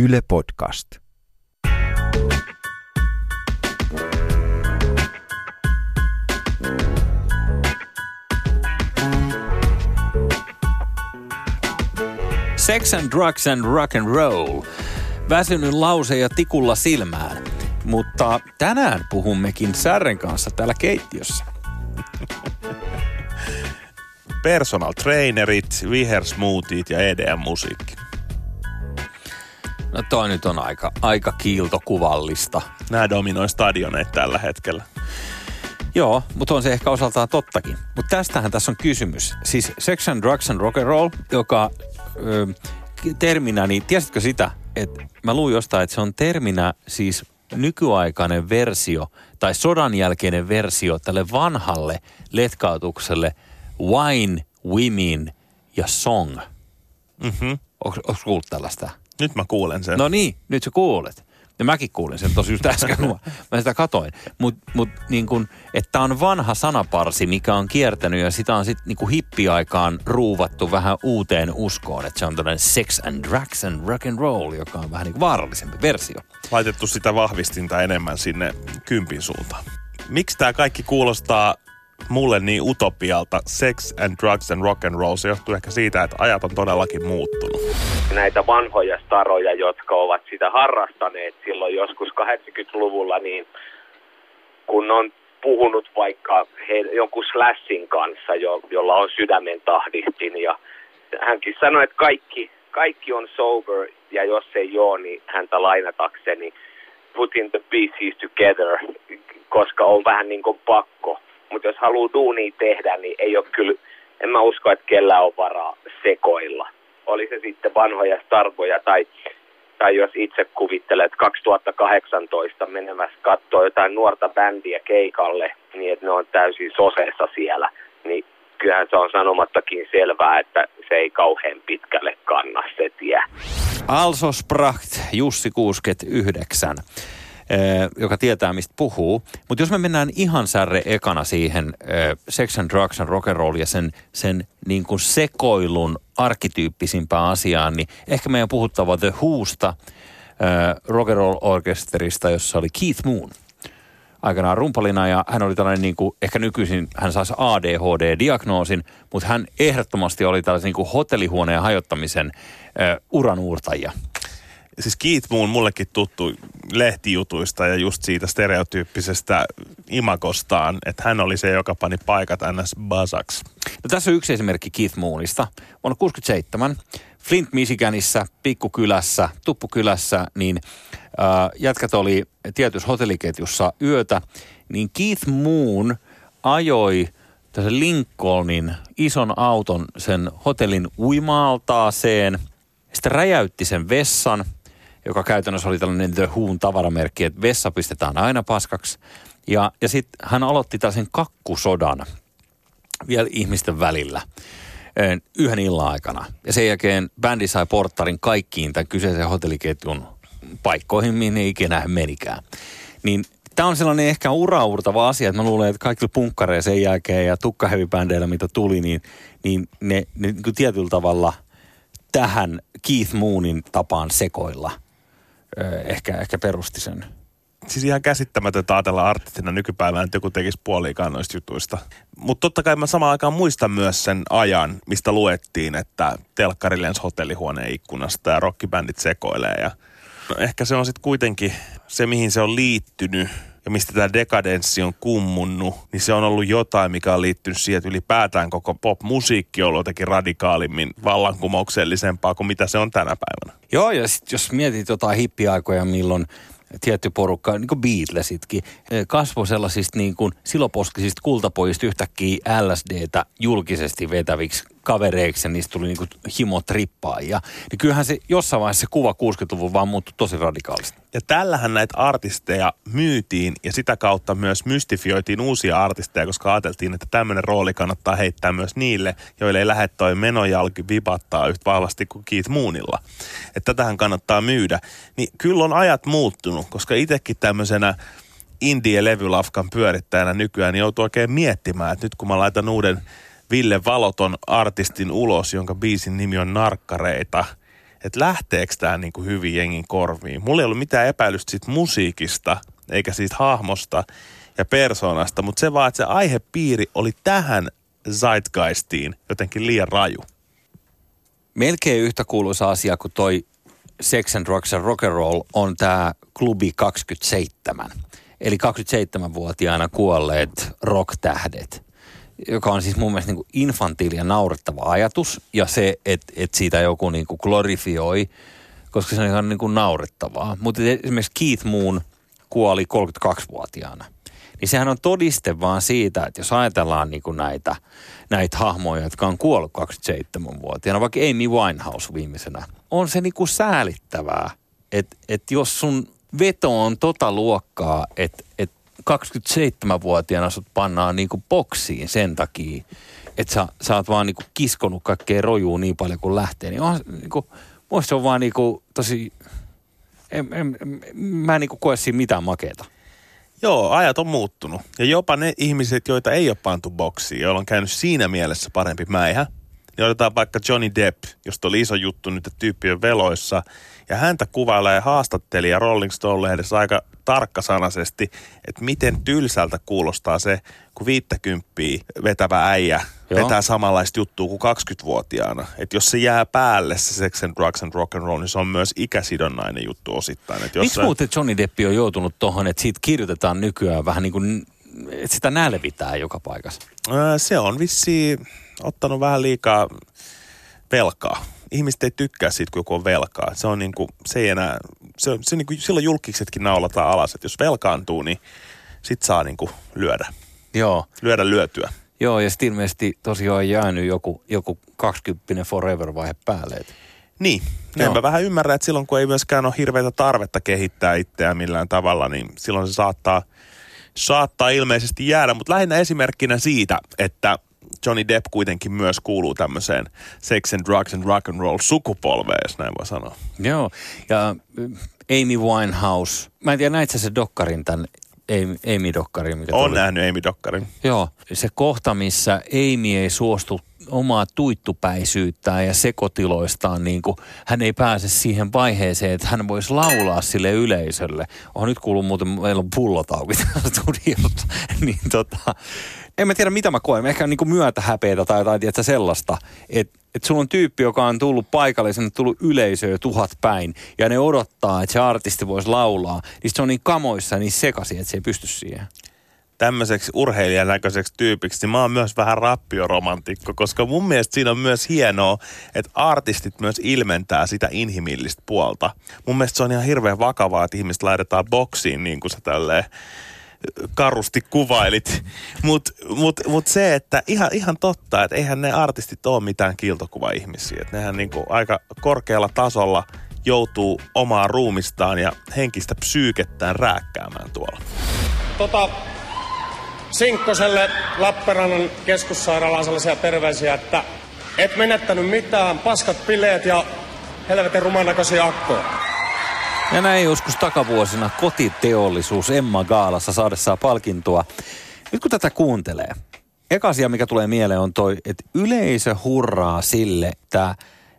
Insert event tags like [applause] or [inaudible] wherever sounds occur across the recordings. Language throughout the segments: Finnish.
Yle Podcast. Sex and drugs and rock and roll. Väsynyt lause ja tikulla silmään. Mutta tänään puhummekin Särren kanssa täällä keittiössä. Personal trainerit, vihersmoothit ja EDM-musiikki. No toi nyt on aika, aika kiiltokuvallista. Nämä dominoi stadioneita tällä hetkellä. Joo, mutta on se ehkä osaltaan tottakin. Mutta tästähän tässä on kysymys. Siis Sex and Drugs and Rock and Roll, joka ö, terminä, niin tiesitkö sitä, että mä luin jostain, että se on terminä siis nykyaikainen versio tai sodan jälkeinen versio tälle vanhalle letkautukselle Wine, Women ja Song. Mhm. Onko kuullut tällaista? Nyt mä kuulen sen. No niin, nyt sä kuulet. Ja mäkin kuulin sen tosi just äsken, kun mä sitä katoin. Mutta mut, niin kun, että on vanha sanaparsi, mikä on kiertänyt ja sitä on sitten niin hippiaikaan ruuvattu vähän uuteen uskoon. Että se on tällainen sex and drugs and rock and roll, joka on vähän niin vaarallisempi versio. Laitettu sitä vahvistinta enemmän sinne kympin suuntaan. Miksi tämä kaikki kuulostaa mulle niin utopialta? Sex and drugs and rock and roll. Se johtuu ehkä siitä, että ajat on todellakin muuttunut. näitä vanhoja staroja, jotka ovat sitä harrastaneet silloin joskus 80-luvulla, niin kun on puhunut vaikka he, jonkun Slashin kanssa, jo, jolla on sydämen tahdistin, ja hänkin sanoi, että kaikki, kaikki on sober, ja jos ei ole, niin häntä lainatakseni putting the pieces together, koska on vähän niin kuin pakko. Mutta jos haluaa duunia tehdä, niin ei ole kyllä, en mä usko, että kellä on varaa sekoilla. Oli se sitten vanhoja starvoja tai, tai jos itse kuvittelet 2018 menemässä katsoa jotain nuorta bändiä keikalle, niin että ne on täysin soseessa siellä, niin kyllähän se on sanomattakin selvää, että se ei kauhean pitkälle kanna se tie. Also Spracht, Jussi 69 joka tietää, mistä puhuu. Mutta jos me mennään ihan särre ekana siihen äh, Sex and Drugs and Rock and Roll ja sen, sen niin kuin sekoilun arkkityyppisimpään asiaan, niin ehkä meidän puhuttava The Whosta, äh, Rock and Roll Orkesterista, jossa oli Keith Moon aikanaan rumpalina ja hän oli tällainen niin kuin, ehkä nykyisin hän saisi ADHD-diagnoosin, mutta hän ehdottomasti oli tällaisen niin kuin hotellihuoneen hajottamisen äh, uranuurtajia siis Keith Moon mullekin tuttu lehtijutuista ja just siitä stereotyyppisestä imakostaan, että hän oli se, joka pani paikat ns. Basaks. No tässä on yksi esimerkki Keith Moonista. Vuonna 67 Flint, Michiganissa, pikkukylässä, tuppukylässä, niin äh, jätkät oli tietyssä hotelliketjussa yötä, niin Keith Moon ajoi tässä Lincolnin ison auton sen hotellin uimaaltaaseen, sitten räjäytti sen vessan – joka käytännössä oli tällainen The Who'n tavaramerkki, että vessa pistetään aina paskaksi. Ja, ja sitten hän aloitti tällaisen kakkusodan vielä ihmisten välillä yhden illan aikana. Ja sen jälkeen bändi sai porttarin kaikkiin tämän kyseisen hotelliketjun paikkoihin, minne ikinä menikään. Niin tämä on sellainen ehkä uraurtava asia, että mä luulen, että kaikilla punkkareilla sen jälkeen ja tukkahevibändeillä, mitä tuli, niin, niin ne, ne niin tietyllä tavalla tähän Keith Moonin tapaan sekoilla – ehkä, ehkä perusti sen. Siis ihan käsittämätöntä ajatella artistina nykypäivänä, että joku tekisi puoliikaan noista jutuista. Mutta totta kai mä samaan aikaan muistan myös sen ajan, mistä luettiin, että telkkari lensi hotellihuoneen ikkunasta ja rockibändit sekoilee. Ja no ehkä se on sitten kuitenkin se, mihin se on liittynyt ja mistä tämä dekadenssi on kummunnut, niin se on ollut jotain, mikä on liittynyt siihen, että ylipäätään koko pop-musiikki on ollut jotenkin radikaalimmin vallankumouksellisempaa kuin mitä se on tänä päivänä. Joo, ja sit jos mietit jotain hippiaikoja, milloin tietty porukka, niin kuin Beatlesitkin, eh, kasvoi sellaisista niin kuin siloposkisista kultapojista yhtäkkiä LSDtä julkisesti vetäviksi kavereiksi ja niistä tuli niin kuin himotrippaajia. Niin kyllähän se jossain vaiheessa se kuva 60-luvun vaan muuttui tosi radikaalisti. Ja tällähän näitä artisteja myytiin ja sitä kautta myös mystifioitiin uusia artisteja, koska ajateltiin, että tämmöinen rooli kannattaa heittää myös niille, joille ei lähde toi menojalki vipattaa yhtä vahvasti kuin Keith Moonilla. Että tätähän kannattaa myydä. Niin kyllä on ajat muuttunut, koska itsekin tämmöisenä indie-levylafkan pyörittäjänä nykyään niin joutuu oikein miettimään, että nyt kun mä laitan uuden Ville Valoton artistin ulos, jonka biisin nimi on Narkkareita, että lähteekö tämä kuin hyvin jengin korviin. Mulla ei ollut mitään epäilystä siitä musiikista, eikä siitä hahmosta ja persoonasta, mutta se vaan, että se aihepiiri oli tähän zeitgeistiin jotenkin liian raju. Melkein yhtä kuuluisa asia kuin toi Sex and Drugs and Rock and Roll on tämä Klubi 27. Eli 27-vuotiaana kuolleet rock-tähdet joka on siis mun mielestä niin infantiili ja naurettava ajatus. Ja se, että et siitä joku niin kuin glorifioi, koska se on ihan niin kuin naurettavaa. Mutta esimerkiksi Keith Moon kuoli 32-vuotiaana. Niin sehän on todiste vaan siitä, että jos ajatellaan niin kuin näitä, näitä hahmoja, jotka on kuollut 27-vuotiaana, vaikka Amy Winehouse viimeisenä, on se niin kuin säälittävää, että, että jos sun veto on tota luokkaa, että, että 27-vuotiaana sut pannaan niinku boksiin sen takia, että sä, sä oot vaan niinku kiskonut kaikkea rojuu niin paljon kuin lähtee. Niin on, niinku, se on vaan niinku tosi, en, en, en, mä en niinku koe siinä mitään makeeta. Joo, ajat on muuttunut. Ja jopa ne ihmiset, joita ei ole pantu boksiin, joilla on käynyt siinä mielessä parempi mäihä, niin otetaan vaikka Johnny Depp, josta oli iso juttu nyt, että tyyppi on veloissa. Ja häntä kuvailee haastattelija Rolling Stone-lehdessä aika tarkkasanaisesti, että miten tylsältä kuulostaa se, kun viittäkymppiä vetävä äijä Joo. vetää samanlaista juttua kuin 20-vuotiaana. Että jos se jää päälle se sex and drugs and rock and roll, niin se on myös ikäsidonnainen juttu osittain. Jos Miksi se... muuten Johnny Depp on joutunut tuohon, että siitä kirjoitetaan nykyään vähän niin kuin, että sitä nälvitään joka paikassa? Se on vissi ottanut vähän liikaa velkaa ihmiset ei tykkää siitä, kun joku on velkaa. Se on niin kuin, se ei enää, se, se niin kuin, silloin julkisetkin naulataan alas, että jos velkaantuu, niin sit saa niin kuin lyödä. Joo. Lyödä lyötyä. Joo, ja sitten ilmeisesti tosiaan on jäänyt joku, joku 20 forever-vaihe päälle. Et. Niin, Joo. mä vähän ymmärrän, että silloin kun ei myöskään ole hirveätä tarvetta kehittää itseään millään tavalla, niin silloin se saattaa, saattaa ilmeisesti jäädä. Mutta lähinnä esimerkkinä siitä, että Johnny Depp kuitenkin myös kuuluu tämmöiseen sex and drugs and rock and roll sukupolveen, jos näin voi sanoa. Joo, ja äh, Amy Winehouse, mä en tiedä näit se Dokkarin tämän Amy, Amy Dokkarin. Mikä on tuli. nähnyt Amy Dokkarin. Joo, se kohta, missä Amy ei suostu omaa tuittupäisyyttään ja sekotiloistaan, niin kuin hän ei pääse siihen vaiheeseen, että hän voisi laulaa sille yleisölle. On nyt kuullut muuten, meillä on pullot auki studiossa, [laughs] niin tota, en mä tiedä mitä mä koen. Ehkä niin myötä häpeätä tai jotain tietysti sellaista, että et sulla on tyyppi, joka on tullut paikalle, sinne tullut yleisöä tuhat päin, ja ne odottaa, että se artisti voisi laulaa, niin se on niin kamoissa niin sekaisin, että se ei pysty siihen tämmöiseksi urheilijan näköiseksi tyypiksi, niin mä oon myös vähän rappioromantikko, koska mun mielestä siinä on myös hienoa, että artistit myös ilmentää sitä inhimillistä puolta. Mun mielestä se on ihan hirveän vakavaa, että ihmiset laitetaan boksiin niin kuin se tälleen karusti kuvailit. Mutta mut, mut se, että ihan, ihan totta, että eihän ne artistit ole mitään kiiltokuva-ihmisiä. Että nehän niinku aika korkealla tasolla joutuu omaa ruumistaan ja henkistä psyykettään rääkkäämään tuolla. Tota, Sinkkoselle Lappeenrannan keskussairaalaan sellaisia terveisiä, että et menettänyt mitään, paskat bileet ja helvetin rumanäköisiä akkoja. Ja näin joskus takavuosina kotiteollisuus Emma Gaalassa saadessaan palkintoa. Nyt kun tätä kuuntelee, eka asia mikä tulee mieleen on toi, että yleisö hurraa sille, että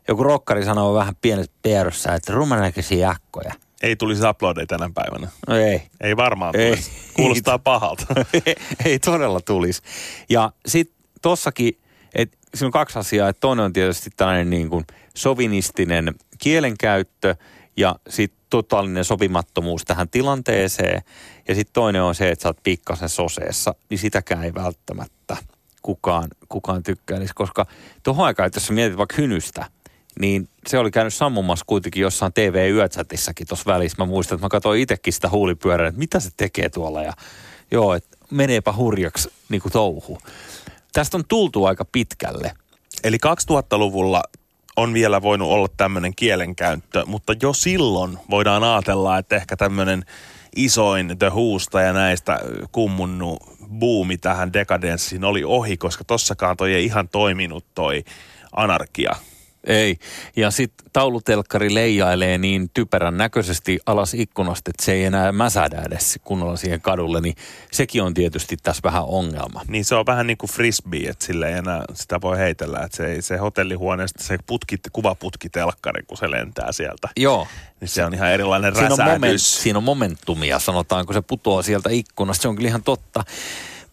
joku rokkari sanoo vähän pienet pierossa, että rumanäköisiä jakkoja. Ei tulisi uploadeja tänä päivänä. No ei. Ei varmaan ei. tulisi. Kuulostaa [laughs] pahalta. ei, [laughs] ei todella tulisi. Ja sitten tossakin, että siinä on kaksi asiaa. Että toinen on tietysti tällainen niin kuin sovinistinen kielenkäyttö ja sitten totaalinen sopimattomuus tähän tilanteeseen. Ja sitten toinen on se, että sä oot pikkasen soseessa, niin sitäkään ei välttämättä kukaan, kukaan tykkäisi. Koska tuohon aikaan, että jos sä mietit vaikka hynystä, niin se oli käynyt sammumassa kuitenkin jossain TV-yötsätissäkin tuossa välissä. Mä muistan, että mä katsoin itsekin sitä huulipyörää, että mitä se tekee tuolla. Ja joo, että meneepä hurjaksi niin kuin touhu. Tästä on tultu aika pitkälle. Eli 2000-luvulla on vielä voinut olla tämmöinen kielenkäyttö, mutta jo silloin voidaan ajatella, että ehkä tämmöinen isoin The Whosta ja näistä kummunnu buumi tähän dekadenssiin oli ohi, koska tossakaan toi ei ihan toiminut toi anarkia Ei. Ja sitten taulutelkkari leijailee niin typerän näköisesti alas ikkunasta, että se ei enää mäsädä edes kunnolla siihen kadulle, niin sekin on tietysti tässä vähän ongelma. Niin se on vähän niin kuin frisbee, että sille ei enää sitä voi heitellä, että se, ei, se hotellihuoneesta se putki, kuvaputkitelkkari, kun se lentää sieltä. Joo. Niin se on ihan erilainen siinä on, moment, siinä on momentumia, sanotaan, kun se putoaa sieltä ikkunasta. Se on kyllä ihan totta.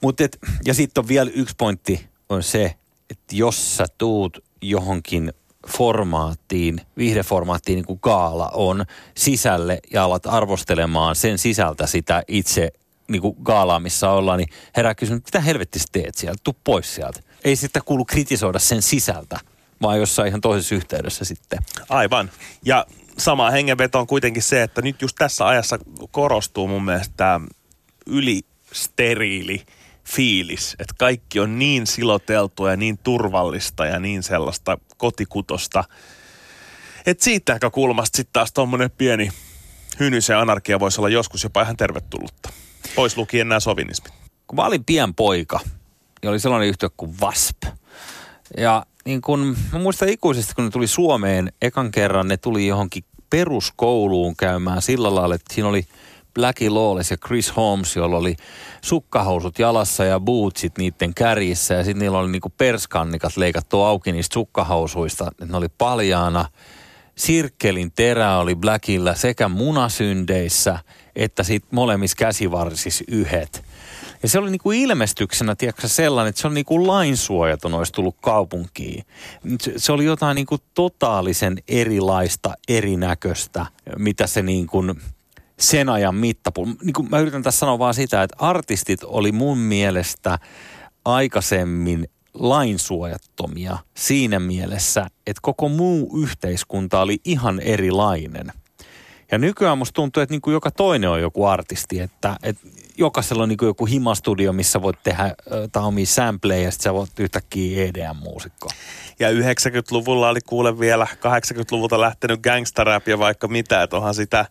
Mut et, ja sitten on vielä yksi pointti, on se, että jos sä tuut johonkin formaattiin, viihdeformaattiin niin kuin gaala on sisälle ja alat arvostelemaan sen sisältä sitä itse niin kuin gaalaa, missä ollaan, niin herää kysymys, mitä helvetti teet sieltä, tuu pois sieltä. Ei sitä kuulu kritisoida sen sisältä, vaan jossain ihan toisessa yhteydessä sitten. Aivan. Ja sama hengenveto on kuitenkin se, että nyt just tässä ajassa korostuu mun mielestä ylisteriili fiilis, että kaikki on niin siloteltua ja niin turvallista ja niin sellaista kotikutosta. Että siitä näkökulmasta sitten taas tuommoinen pieni hynys ja anarkia voisi olla joskus jopa ihan tervetullutta. Pois lukien nämä sovinismit. Kun mä olin pian poika, niin oli sellainen yhtiö kuin VASP. Ja niin kun, mä muistan ikuisesti, kun ne tuli Suomeen ekan kerran, ne tuli johonkin peruskouluun käymään sillä lailla, että siinä oli – Blackie Lawless ja Chris Holmes, jolla oli sukkahousut jalassa ja bootsit niiden kärjissä. Ja sitten niillä oli niinku perskannikat leikattu auki niistä sukkahousuista. Ne oli paljaana. Sirkkelin terä oli Blackilla sekä munasyndeissä että sitten molemmissa käsivarsissa yhdet. Ja se oli niinku ilmestyksenä, tiedätkö sellainen, että se on niinku lainsuojaton olisi tullut kaupunkiin. Se, oli jotain niinku totaalisen erilaista, erinäköistä, mitä se niinku sen ajan mittapullo. Niin kuin mä yritän tässä sanoa vaan sitä, että artistit oli mun mielestä aikaisemmin lainsuojattomia siinä mielessä, että koko muu yhteiskunta oli ihan erilainen. Ja nykyään musta tuntuu, että niin kuin joka toinen on joku artisti, että, että jokaisella on niin kuin joku himastudio, missä voit tehdä tai omia sampleja ja sitten sä voit yhtäkkiä EDM-muusikko. Ja 90-luvulla oli kuule vielä 80-luvulta lähtenyt gangsterrap ja vaikka mitä, että onhan sitä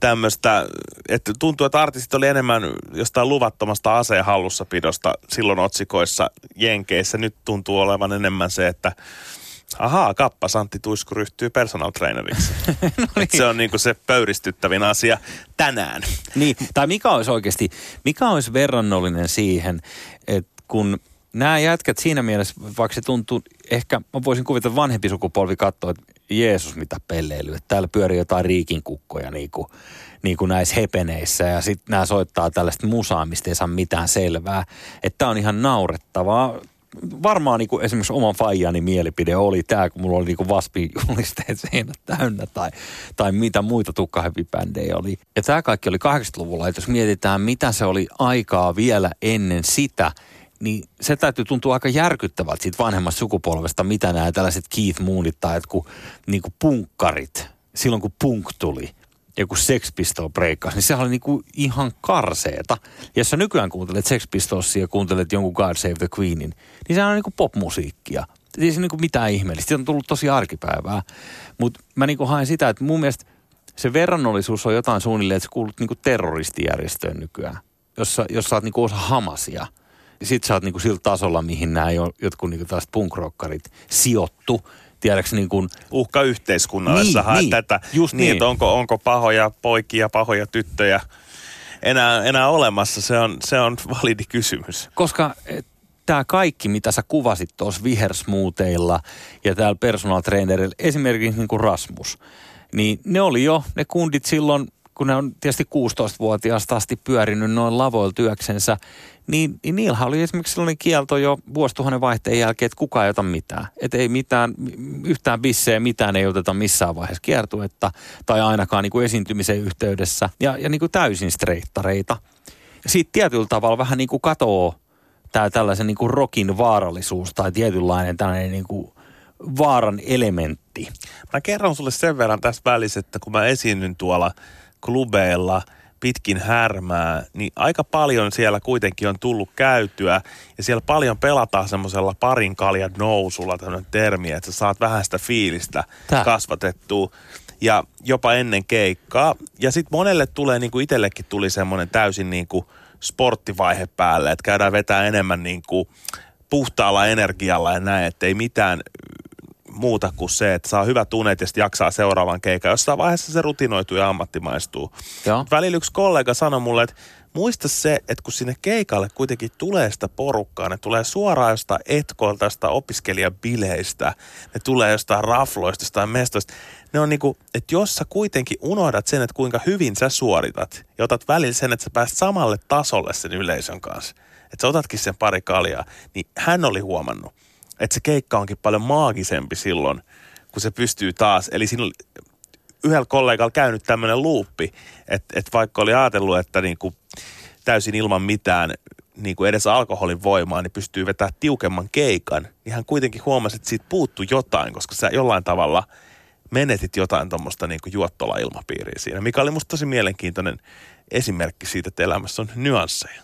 tämmöistä, että tuntuu, että artistit oli enemmän jostain luvattomasta aseen hallussapidosta silloin otsikoissa Jenkeissä. Nyt tuntuu olevan enemmän se, että ahaa, kappa Santti Tuisku ryhtyy personal traineriksi. [laughs] no niin. Se on niinku se pöyristyttävin asia tänään. Niin, tai mikä olisi oikeasti, mikä olisi verrannollinen siihen, että kun nämä jätkät siinä mielessä, vaikka se tuntuu, ehkä mä voisin kuvitella vanhempi sukupolvi katsoa, että Jeesus mitä pelleilyä. Täällä pyörii jotain riikinkukkoja niin kuin, niin kuin näissä hepeneissä ja sitten nämä soittaa tällaista musaa, mistä ei saa mitään selvää. Että tämä on ihan naurettavaa. Varmaan niin kuin esimerkiksi oman faijani mielipide oli tämä, kun mulla oli niin kuin Waspi-julisteet [laughs] seinät täynnä tai, tai mitä muita tukkaheppipändejä oli. Ja tämä kaikki oli 80-luvulla, että jos mietitään mitä se oli aikaa vielä ennen sitä – niin se täytyy tuntua aika järkyttävältä siitä vanhemmasta sukupolvesta, mitä nämä tällaiset Keith Moonit tai jotkut niin kuin punkkarit, silloin kun punk tuli, joku Sex Pistol breikkasi, niin sehän oli niin kuin ihan karseeta. Ja jos sä nykyään kuuntelet Sex Pistolsia ja kuuntelet jonkun God Save the Queenin, niin sehän on niin kuin popmusiikkia. Ei se niin kuin mitään ihmeellistä. Se on tullut tosi arkipäivää. Mutta mä niin kuin haen sitä, että mun mielestä se verrannollisuus on jotain suunnilleen, että sä kuulut niin kuin terroristijärjestöön nykyään. Jossa, jos sä oot niin kuin osa Hamasia – sit sä oot niinku sillä tasolla, mihin nämä jotkut niinku tällaiset punkrockarit sijoittu. Tiedätkö niin kuin... Uhka yhteiskunnalle. Niin, niin, tätä, just niin, niin. Että onko, onko pahoja poikia, pahoja tyttöjä enää, enää olemassa. Se on, se on validi kysymys. Koska eh, tämä kaikki, mitä sä kuvasit tuossa vihersmuuteilla ja täällä personal trainerilla, esimerkiksi niin kuin Rasmus, niin ne oli jo ne kundit silloin, kun ne on tietysti 16-vuotiaasta asti pyörinyt noin lavoilla työksensä, niin, niin niillä oli esimerkiksi sellainen kielto jo vuosituhannen vaihteen jälkeen, että kukaan ei ota mitään. Että ei mitään, yhtään bissejä, mitään ei oteta missään vaiheessa kiertuetta tai ainakaan niin kuin esiintymisen yhteydessä. Ja, ja niin kuin täysin streittareita. Ja siitä tietyllä tavalla vähän niin kuin katoo tämä tällaisen niin kuin rokin vaarallisuus tai tietynlainen tällainen niin kuin vaaran elementti. Mä kerron sulle sen verran tässä välissä, että kun mä esiinnyn tuolla klubeilla – pitkin härmää, niin aika paljon siellä kuitenkin on tullut käytyä ja siellä paljon pelataan semmoisella parin kaljan nousulla tämmöinen termi, että sä saat vähän sitä fiilistä Tää. kasvatettua ja jopa ennen keikkaa. Ja sitten monelle tulee, niin kuin itsellekin tuli semmoinen täysin niin kuin sporttivaihe päälle, että käydään vetää enemmän niin kuin puhtaalla energialla ja näin, että ei mitään muuta kuin se, että saa hyvät unet ja sitten jaksaa seuraavan keikan. Jossain vaiheessa se rutinoituu ja ammattimaistuu. Joo. Välillä yksi kollega sanoi mulle, että muista se, että kun sinne keikalle kuitenkin tulee sitä porukkaa, ne tulee suoraan jostain etkoilta, jostain opiskelijabileistä, ne tulee jostain rafloista, jostain mestoista. Ne on niinku, että jos sä kuitenkin unohdat sen, että kuinka hyvin sä suoritat, ja otat välillä sen, että sä pääst samalle tasolle sen yleisön kanssa, että sä otatkin sen pari kaljaa, niin hän oli huomannut, että se keikka onkin paljon maagisempi silloin, kun se pystyy taas, eli siinä oli yhdellä kollegalla käynyt tämmöinen luuppi, että, että vaikka oli ajatellut, että niin kuin täysin ilman mitään niin kuin edes alkoholin voimaa, niin pystyy vetämään tiukemman keikan, niin hän kuitenkin huomasi, että siitä puuttuu jotain, koska sä jollain tavalla menetit jotain tuommoista niin juottola-ilmapiiriä siinä, mikä oli musta tosi mielenkiintoinen esimerkki siitä, että elämässä on nyansseja.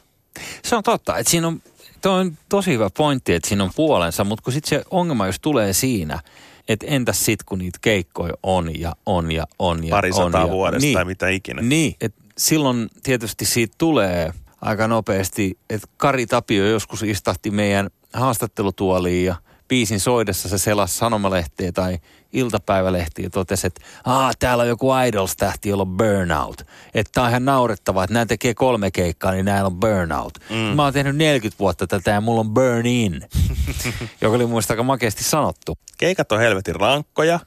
Se on totta, että siinä on, toi on tosi hyvä pointti, että siinä on puolensa, mutta kun sitten se ongelma, jos tulee siinä, että entäs sit kun niitä keikkoja on ja on ja on ja Pari on. ja, vuodesta niin, tai mitä ikinä. Niin, että silloin tietysti siitä tulee aika nopeasti, että Kari Tapio joskus istahti meidän haastattelutuoliin ja biisin soidessa se selasi sanomalehtiä tai iltapäivälehtiä ja totesi, että Aa, täällä on joku Idols-tähti, jolla on burnout. Että tää on ihan naurettavaa, että nämä tekee kolme keikkaa, niin näillä on burnout. Mm. Mä oon tehnyt 40 vuotta tätä ja mulla on burn in, [laughs] joka oli muista aika makeasti sanottu. Keikat on helvetin rankkoja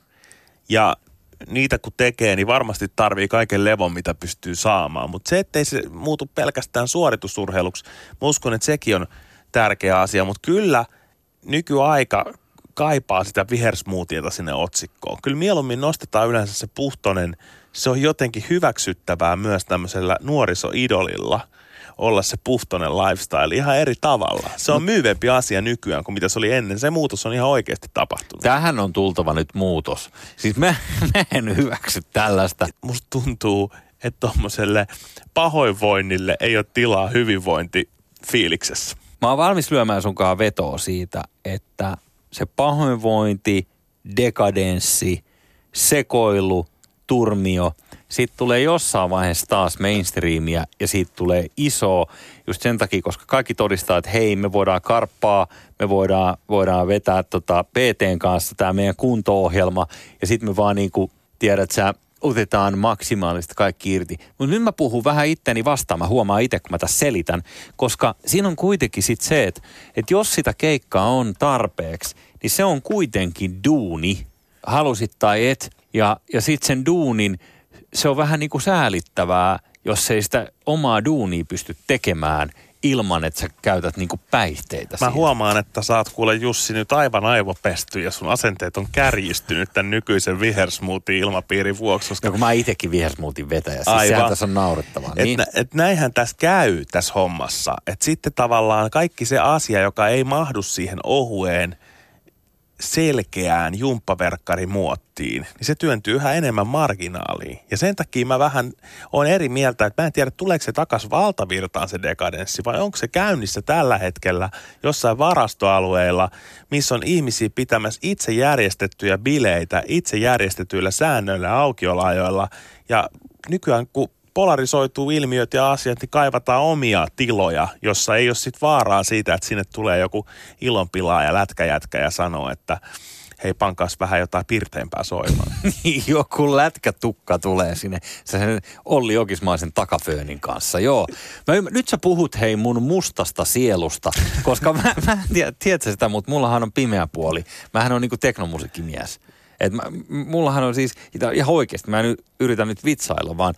ja niitä kun tekee, niin varmasti tarvii kaiken levon, mitä pystyy saamaan. Mutta se, ettei se muutu pelkästään suoritusurheiluksi, mä uskon, että sekin on tärkeä asia. Mutta kyllä nykyaika kaipaa sitä vihersmuutiota sinne otsikkoon. Kyllä mieluummin nostetaan yleensä se puhtonen. Se on jotenkin hyväksyttävää myös tämmöisellä nuorisoidolilla olla se puhtonen lifestyle ihan eri tavalla. Se on myyvempi asia nykyään kuin mitä se oli ennen. Se muutos on ihan oikeasti tapahtunut. Tähän on tultava nyt muutos. Siis mä, [laughs] mä en hyväksy tällaista. Musta tuntuu, että tuommoiselle pahoinvoinnille ei ole tilaa hyvinvointifiiliksessä. Mä oon valmis lyömään sunkaan vetoa siitä, että se pahoinvointi, dekadenssi, sekoilu, turmio, siitä tulee jossain vaiheessa taas mainstreamia ja siitä tulee iso just sen takia, koska kaikki todistaa, että hei, me voidaan karppaa, me voidaan, voidaan vetää tota PTn kanssa tämä meidän kunto-ohjelma ja sitten me vaan niin kuin, tiedät sä, otetaan maksimaalisesti kaikki irti. Mutta nyt mä puhun vähän itteni vastaan, mä huomaan itse, kun mä tässä selitän, koska siinä on kuitenkin sit se, että, että jos sitä keikkaa on tarpeeksi, niin se on kuitenkin duuni, halusit tai et, ja, ja sitten sen duunin, se on vähän niin kuin säälittävää, jos ei sitä omaa duunia pysty tekemään ilman, että sä käytät niinku päihteitä Mä siinä. huomaan, että sä oot kuule Jussi nyt aivan aivopesty ja sun asenteet on kärjistynyt tämän nykyisen vihersmoothie-ilmapiirin vuoksi. Koska No kun mä itsekin vihersmootin vetäjä, siis Aivan. sehän tässä on naurettavaa. Et, Niin. nä, et näinhän tässä käy tässä hommassa. Että sitten tavallaan kaikki se asia, joka ei mahdu siihen ohueen, selkeään jumppaverkkarimuottiin, niin se työntyy yhä enemmän marginaaliin. Ja sen takia mä vähän on eri mieltä, että mä en tiedä, tuleeko se takas valtavirtaan se dekadenssi, vai onko se käynnissä tällä hetkellä jossain varastoalueilla, missä on ihmisiä pitämässä itse järjestettyjä bileitä, itse järjestetyillä säännöillä aukiolajoilla. Ja nykyään, kun polarisoituu ilmiöt ja asiat, niin kaivataan omia tiloja, jossa ei ole sit vaaraa siitä, että sinne tulee joku ilonpilaa ja lätkäjätkä ja sanoo, että hei pankaas vähän jotain pirteämpää soimaan. [laughs] Joku lätkätukka tulee sinne sen Olli Jokismaisen takaföönin kanssa. Joo. Mä ymmär- nyt sä puhut hei mun mustasta sielusta, koska mä, [laughs] mä en tiedä, tiedätkö sitä, mutta mullahan on pimeä puoli. Mähän on niinku teknomusiikkimies. Et mä, mullahan on siis, ihan oikeasti, mä en yritä nyt vitsailla, vaan,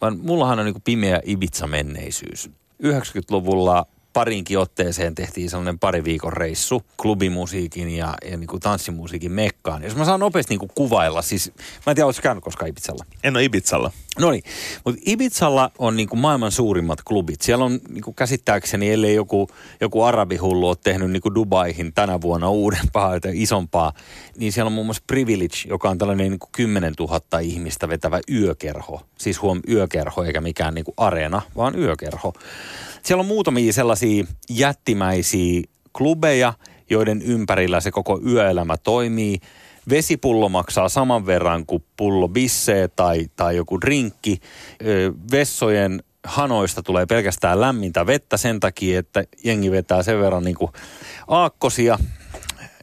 vaan mullahan on niinku pimeä Ibiza-menneisyys. 90-luvulla parinkin otteeseen tehtiin sellainen pari viikon reissu klubimusiikin ja, ja niin kuin tanssimusiikin mekkaan. Jos mä saan nopeasti niin kuin kuvailla, siis mä en tiedä, oletko käynyt koskaan Ibizalla? En ole Ibizalla. No niin, mutta Ibizalla on niin kuin maailman suurimmat klubit. Siellä on niin kuin käsittääkseni, ellei joku, joku arabihullu ole tehnyt niin kuin Dubaihin tänä vuonna uudempaa tai isompaa, niin siellä on muun muassa Privilege, joka on tällainen niin kuin 10 000 ihmistä vetävä yökerho. Siis huom yökerho eikä mikään niin kuin areena, vaan yökerho. Siellä on muutamia sellaisia jättimäisiä klubeja, joiden ympärillä se koko yöelämä toimii. Vesipullo maksaa saman verran kuin pullo bissee tai, tai joku drinkki. Vessojen hanoista tulee pelkästään lämmintä vettä sen takia, että jengi vetää sen verran niin kuin aakkosia.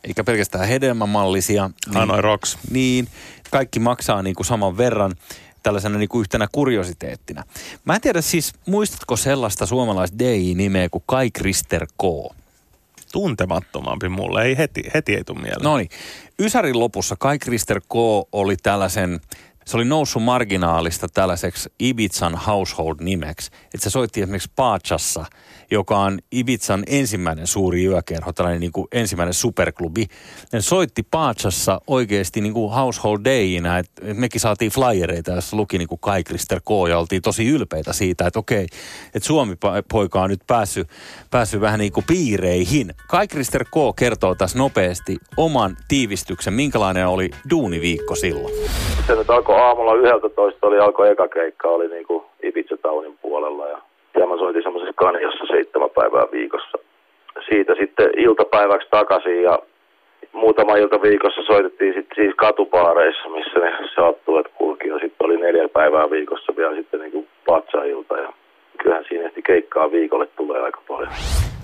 eikä pelkästään hedelmämallisia. Hanoi niin, Rocks. Niin, kaikki maksaa niin kuin saman verran tällaisena niin kuin yhtenä kuriositeettina. Mä en tiedä siis, muistatko sellaista suomalaista DI-nimeä kuin Kai Krister K? Tuntemattomampi mulle, ei heti, heti ei tule mieleen. No niin. Ysärin lopussa Kai Krister K oli tällaisen se oli noussut marginaalista tällaiseksi Ibizan household-nimeksi. Että se soitti esimerkiksi Pachassa, joka on Ibizan ensimmäinen suuri yökerho, tällainen niin kuin ensimmäinen superklubi. Ne soitti Pachassa oikeasti niin kuin household dayina, että et mekin saatiin flyereita, jossa luki niin kuin Kai Krister K. ja oltiin tosi ylpeitä siitä, että okei, että Suomi-poika on nyt päässyt, päässyt vähän niin kuin piireihin. Kai Krister K. kertoo tässä nopeasti oman tiivistyksen, minkälainen oli duuniviikko silloin. Se nyt alkoi aamulla 11 oli alkoi eka keikka, oli niin kuin Ibiza puolella ja, ja mä soitin kanjossa seitsemän päivää viikossa. Siitä sitten iltapäiväksi takaisin ja muutama ilta viikossa soitettiin sitten siis katupaareissa, missä ne saattuvat kulki ja sitten oli neljä päivää viikossa vielä sitten niin kuin patsailta ja kyllähän siinä ehti keikkaa viikolle tulee aika paljon.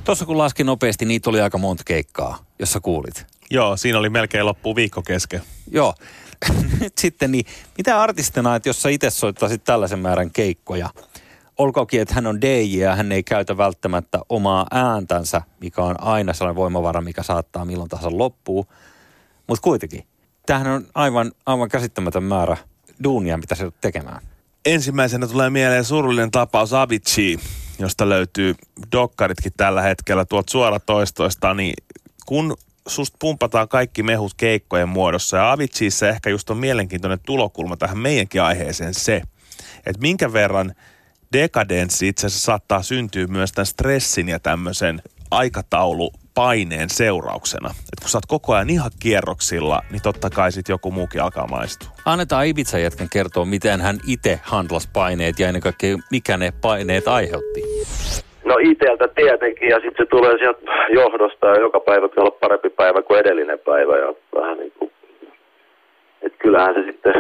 Tuossa kun laskin nopeasti, niitä oli aika monta keikkaa, jossa kuulit. Joo, siinä oli melkein loppu viikko kesken. Joo. [laughs] Nyt sitten, niin mitä artistina, että jos sä itse soittaisit tällaisen määrän keikkoja, olkoonkin, että hän on DJ ja hän ei käytä välttämättä omaa ääntänsä, mikä on aina sellainen voimavara, mikä saattaa milloin tahansa loppuu. Mutta kuitenkin, tämähän on aivan, aivan käsittämätön määrä duunia, mitä se tekemään. Ensimmäisenä tulee mieleen surullinen tapaus Avicii, josta löytyy dokkaritkin tällä hetkellä tuolta suoratoistoista, niin kun susta pumpataan kaikki mehut keikkojen muodossa. Ja Aviciissa ehkä just on mielenkiintoinen tulokulma tähän meidänkin aiheeseen se, että minkä verran dekadenssi itse asiassa saattaa syntyä myös tämän stressin ja tämmöisen aikataulupaineen seurauksena. että kun sä oot koko ajan ihan kierroksilla, niin totta kai sit joku muukin alkaa maistua. Annetaan Ibiza jätkän kertoa, miten hän itse handlas paineet ja ennen kaikkea mikä ne paineet aiheutti. No iteltä tietenkin ja sitten se tulee sieltä johdosta ja joka päivä pitää olla parempi päivä kuin edellinen päivä ja vähän niin kuin, että kyllähän se sitten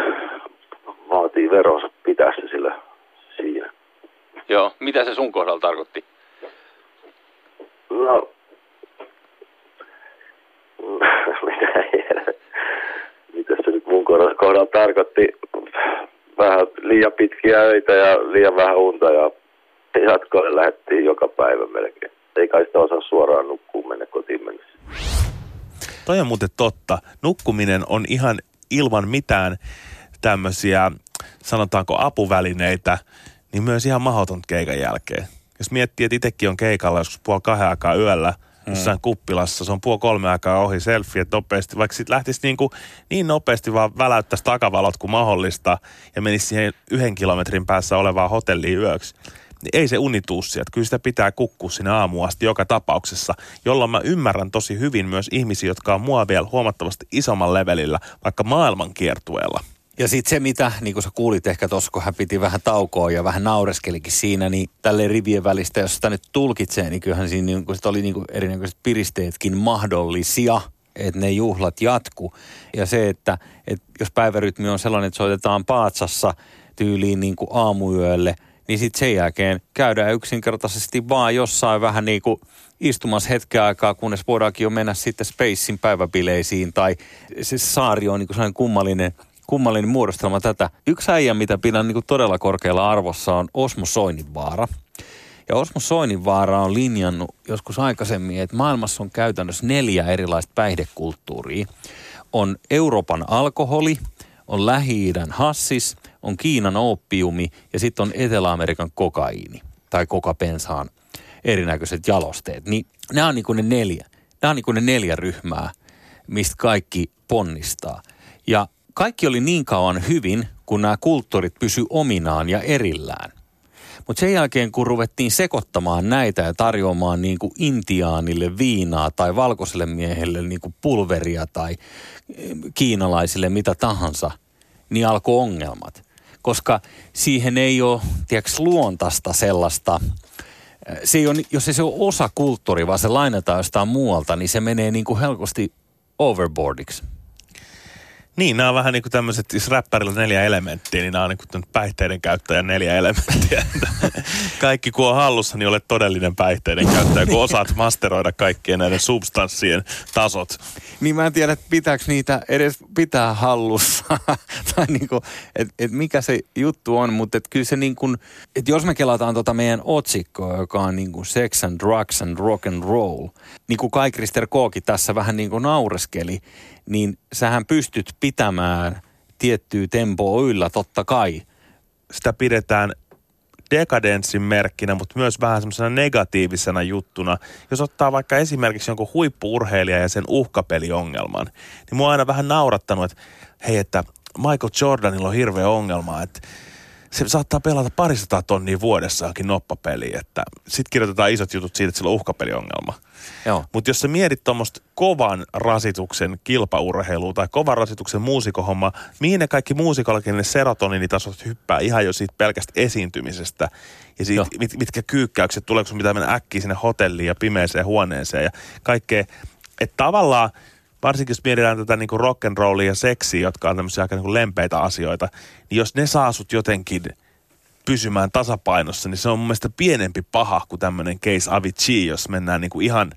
vaatii veronsa pitää se sillä siinä. Joo, mitä se sun kohdalla tarkoitti? No, [laughs] mitä, [laughs] mitä se nyt mun kohdalla, kohdalla tarkoitti? Vähän liian pitkiä öitä ja liian vähän unta ja jatkoille lähdettiin joka päivä melkein. Ei kai sitä osaa suoraan nukkua mennä kotiin mennessä. Toi on muuten totta. Nukkuminen on ihan ilman mitään tämmöisiä, sanotaanko apuvälineitä, niin myös ihan mahdoton keikan jälkeen. Jos miettii, että itsekin on keikalla joskus puoli kahden aikaa yöllä, hmm. jossain mm. kuppilassa, se on puoli kolme aikaa ohi selfie, että nopeasti, vaikka sitten lähtisi niin, kuin, niin nopeasti vaan väläyttäisi takavalot kuin mahdollista ja menisi siihen yhden kilometrin päässä olevaan hotelliin yöksi, niin ei se uni tuu sieltä. Kyllä sitä pitää kukkua sinne aamuun asti joka tapauksessa, jolloin mä ymmärrän tosi hyvin myös ihmisiä, jotka on mua vielä huomattavasti isomman levelillä, vaikka maailman kiertueella. Ja sitten se, mitä niin kuin sä kuulit ehkä tuossa, kun hän piti vähän taukoa ja vähän naureskelikin siinä, niin tälle rivien välistä, jos sitä nyt tulkitsee, niin kyllähän siinä niin sit oli niin kuin erinäköiset piristeetkin mahdollisia, että ne juhlat jatku. Ja se, että, että jos päivärytmi on sellainen, että soitetaan Paatsassa tyyliin niin kuin aamuyölle – niin sitten sen jälkeen käydään yksinkertaisesti vaan jossain vähän niin kuin istumassa hetken aikaa, kunnes voidaankin jo mennä sitten Spacein päiväbileisiin tai se saari on niin kuin sellainen kummallinen, kummallinen muodostelma tätä. Yksi äijä, mitä pidän niin kuin todella korkealla arvossa on Osmo Soininvaara. Ja Osmo Soininvaara on linjannut joskus aikaisemmin, että maailmassa on käytännössä neljä erilaista päihdekulttuuria. On Euroopan alkoholi, on Lähi-idän hassis, on Kiinan oppiumi ja sitten on Etelä-Amerikan kokaiini tai kokapensaan erinäköiset jalosteet. Niin nämä on niin kuin ne neljä. Nämä on niin kuin ne neljä ryhmää, mistä kaikki ponnistaa. Ja kaikki oli niin kauan hyvin, kun nämä kulttuurit pysy ominaan ja erillään. Mutta sen jälkeen, kun ruvettiin sekoittamaan näitä ja tarjoamaan niin kuin intiaanille viinaa tai valkoiselle miehelle niin kuin pulveria tai eh, kiinalaisille mitä tahansa, niin alkoi ongelmat koska siihen ei ole, tiedätkö, luontaista sellaista, se ei ole, jos ei se ole osa kulttuuri, vaan se lainataan jostain muualta, niin se menee niin kuin helposti overboardiksi. Niin, nämä on vähän niin kuin tämmöiset, jos räppärillä neljä elementtiä, niin nämä on niin kuin päihteiden käyttäjän neljä elementtiä. [laughs] Kaikki kun on hallussa, niin olet todellinen päihteiden käyttäjä, kun osaat masteroida kaikkien näiden substanssien tasot. Niin mä en tiedä, että pitääkö niitä edes pitää hallussa. [laughs] tai niin kuin, että et mikä se juttu on, mutta et kyllä se niin kuin, että jos me kelataan tota meidän otsikkoa, joka on niin kuin sex and drugs and rock and roll, niin kuin Kai Krister Kooki tässä vähän niin kuin naureskeli, niin sähän pystyt pitämään tiettyä tempoa yllä totta kai. Sitä pidetään dekadenssin merkkinä, mutta myös vähän semmoisena negatiivisena juttuna. Jos ottaa vaikka esimerkiksi jonkun huippuurheilija ja sen uhkapeliongelman, niin mua on aina vähän naurattanut, että hei, että Michael Jordanilla on hirveä ongelma, että se saattaa pelata parisataa tonnia vuodessa johonkin noppapeliin, että sitten kirjoitetaan isot jutut siitä, että sillä on uhkapeliongelma. Mutta jos sä mietit tuommoista kovan rasituksen kilpaurheilua tai kovan rasituksen muusikohomma, mihin ne kaikki muusikollakin ne serotoniinitasot hyppää ihan jo siitä pelkästä esiintymisestä. Ja siitä, mit, mitkä kyykkäykset, tuleeko sun pitää mennä äkkiä sinne hotelliin ja pimeeseen huoneeseen ja kaikkea. Että tavallaan varsinkin jos mietitään tätä niin kuin rock'n'rollia ja seksiä, jotka on tämmöisiä aika niin kuin lempeitä asioita, niin jos ne saa sut jotenkin pysymään tasapainossa, niin se on mun mielestä pienempi paha kuin tämmöinen case Avicii, jos mennään niin kuin ihan